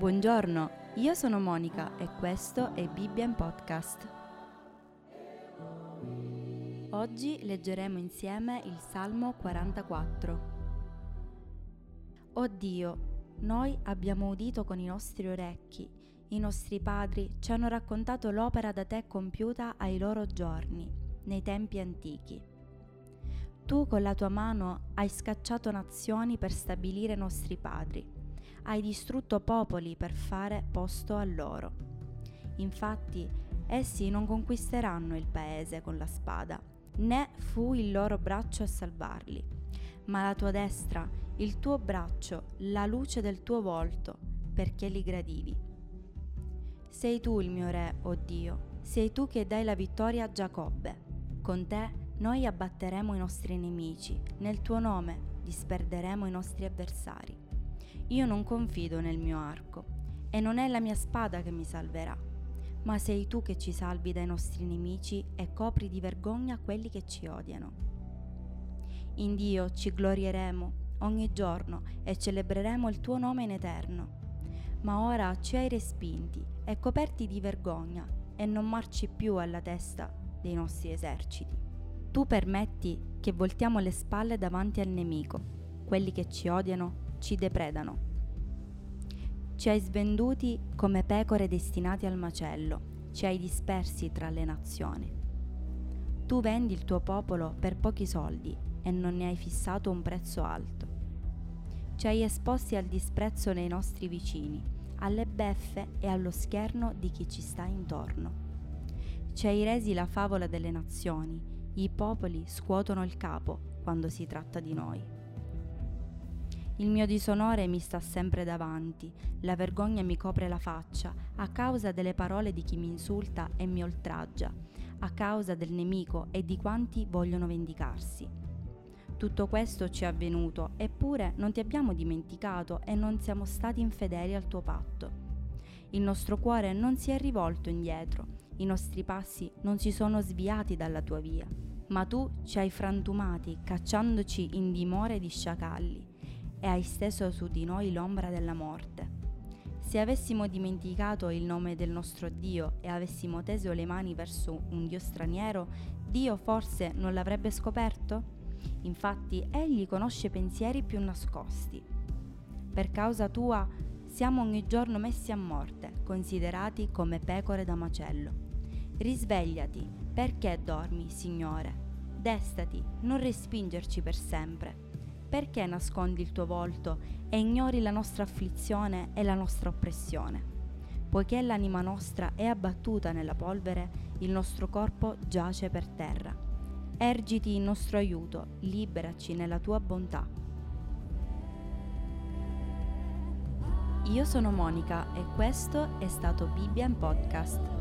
Buongiorno, io sono Monica e questo è Bibbia Podcast. Oggi leggeremo insieme il Salmo 44. O Dio, noi abbiamo udito con i nostri orecchi, i nostri padri ci hanno raccontato l'opera da te compiuta ai loro giorni, nei tempi antichi. Tu con la tua mano hai scacciato nazioni per stabilire nostri padri hai distrutto popoli per fare posto a loro. Infatti, essi non conquisteranno il paese con la spada, né fu il loro braccio a salvarli, ma la tua destra, il tuo braccio, la luce del tuo volto, perché li gradivi. Sei tu il mio re, o oh Dio, sei tu che dai la vittoria a Giacobbe. Con te noi abbatteremo i nostri nemici, nel tuo nome disperderemo i nostri avversari. Io non confido nel mio arco, e non è la mia spada che mi salverà, ma sei tu che ci salvi dai nostri nemici e copri di vergogna quelli che ci odiano. In Dio ci glorieremo ogni giorno e celebreremo il tuo nome in eterno. Ma ora ci hai respinti e coperti di vergogna e non marci più alla testa dei nostri eserciti. Tu permetti che voltiamo le spalle davanti al nemico, quelli che ci odiano ci depredano. Ci hai svenduti come pecore destinati al macello, ci hai dispersi tra le nazioni. Tu vendi il tuo popolo per pochi soldi e non ne hai fissato un prezzo alto. Ci hai esposti al disprezzo nei nostri vicini, alle beffe e allo scherno di chi ci sta intorno. Ci hai resi la favola delle nazioni, i popoli scuotono il capo quando si tratta di noi. Il mio disonore mi sta sempre davanti, la vergogna mi copre la faccia a causa delle parole di chi mi insulta e mi oltraggia, a causa del nemico e di quanti vogliono vendicarsi. Tutto questo ci è avvenuto, eppure non ti abbiamo dimenticato e non siamo stati infedeli al tuo patto. Il nostro cuore non si è rivolto indietro, i nostri passi non si sono sviati dalla tua via, ma tu ci hai frantumati cacciandoci in dimore di sciacalli e hai steso su di noi l'ombra della morte. Se avessimo dimenticato il nome del nostro Dio e avessimo teso le mani verso un Dio straniero, Dio forse non l'avrebbe scoperto? Infatti Egli conosce pensieri più nascosti. Per causa tua siamo ogni giorno messi a morte, considerati come pecore da macello. Risvegliati, perché dormi, Signore? Destati, non respingerci per sempre perché nascondi il tuo volto e ignori la nostra afflizione e la nostra oppressione? Poiché l'anima nostra è abbattuta nella polvere, il nostro corpo giace per terra. Ergiti in nostro aiuto, liberaci nella tua bontà. Io sono Monica e questo è stato Bibbia in Podcast.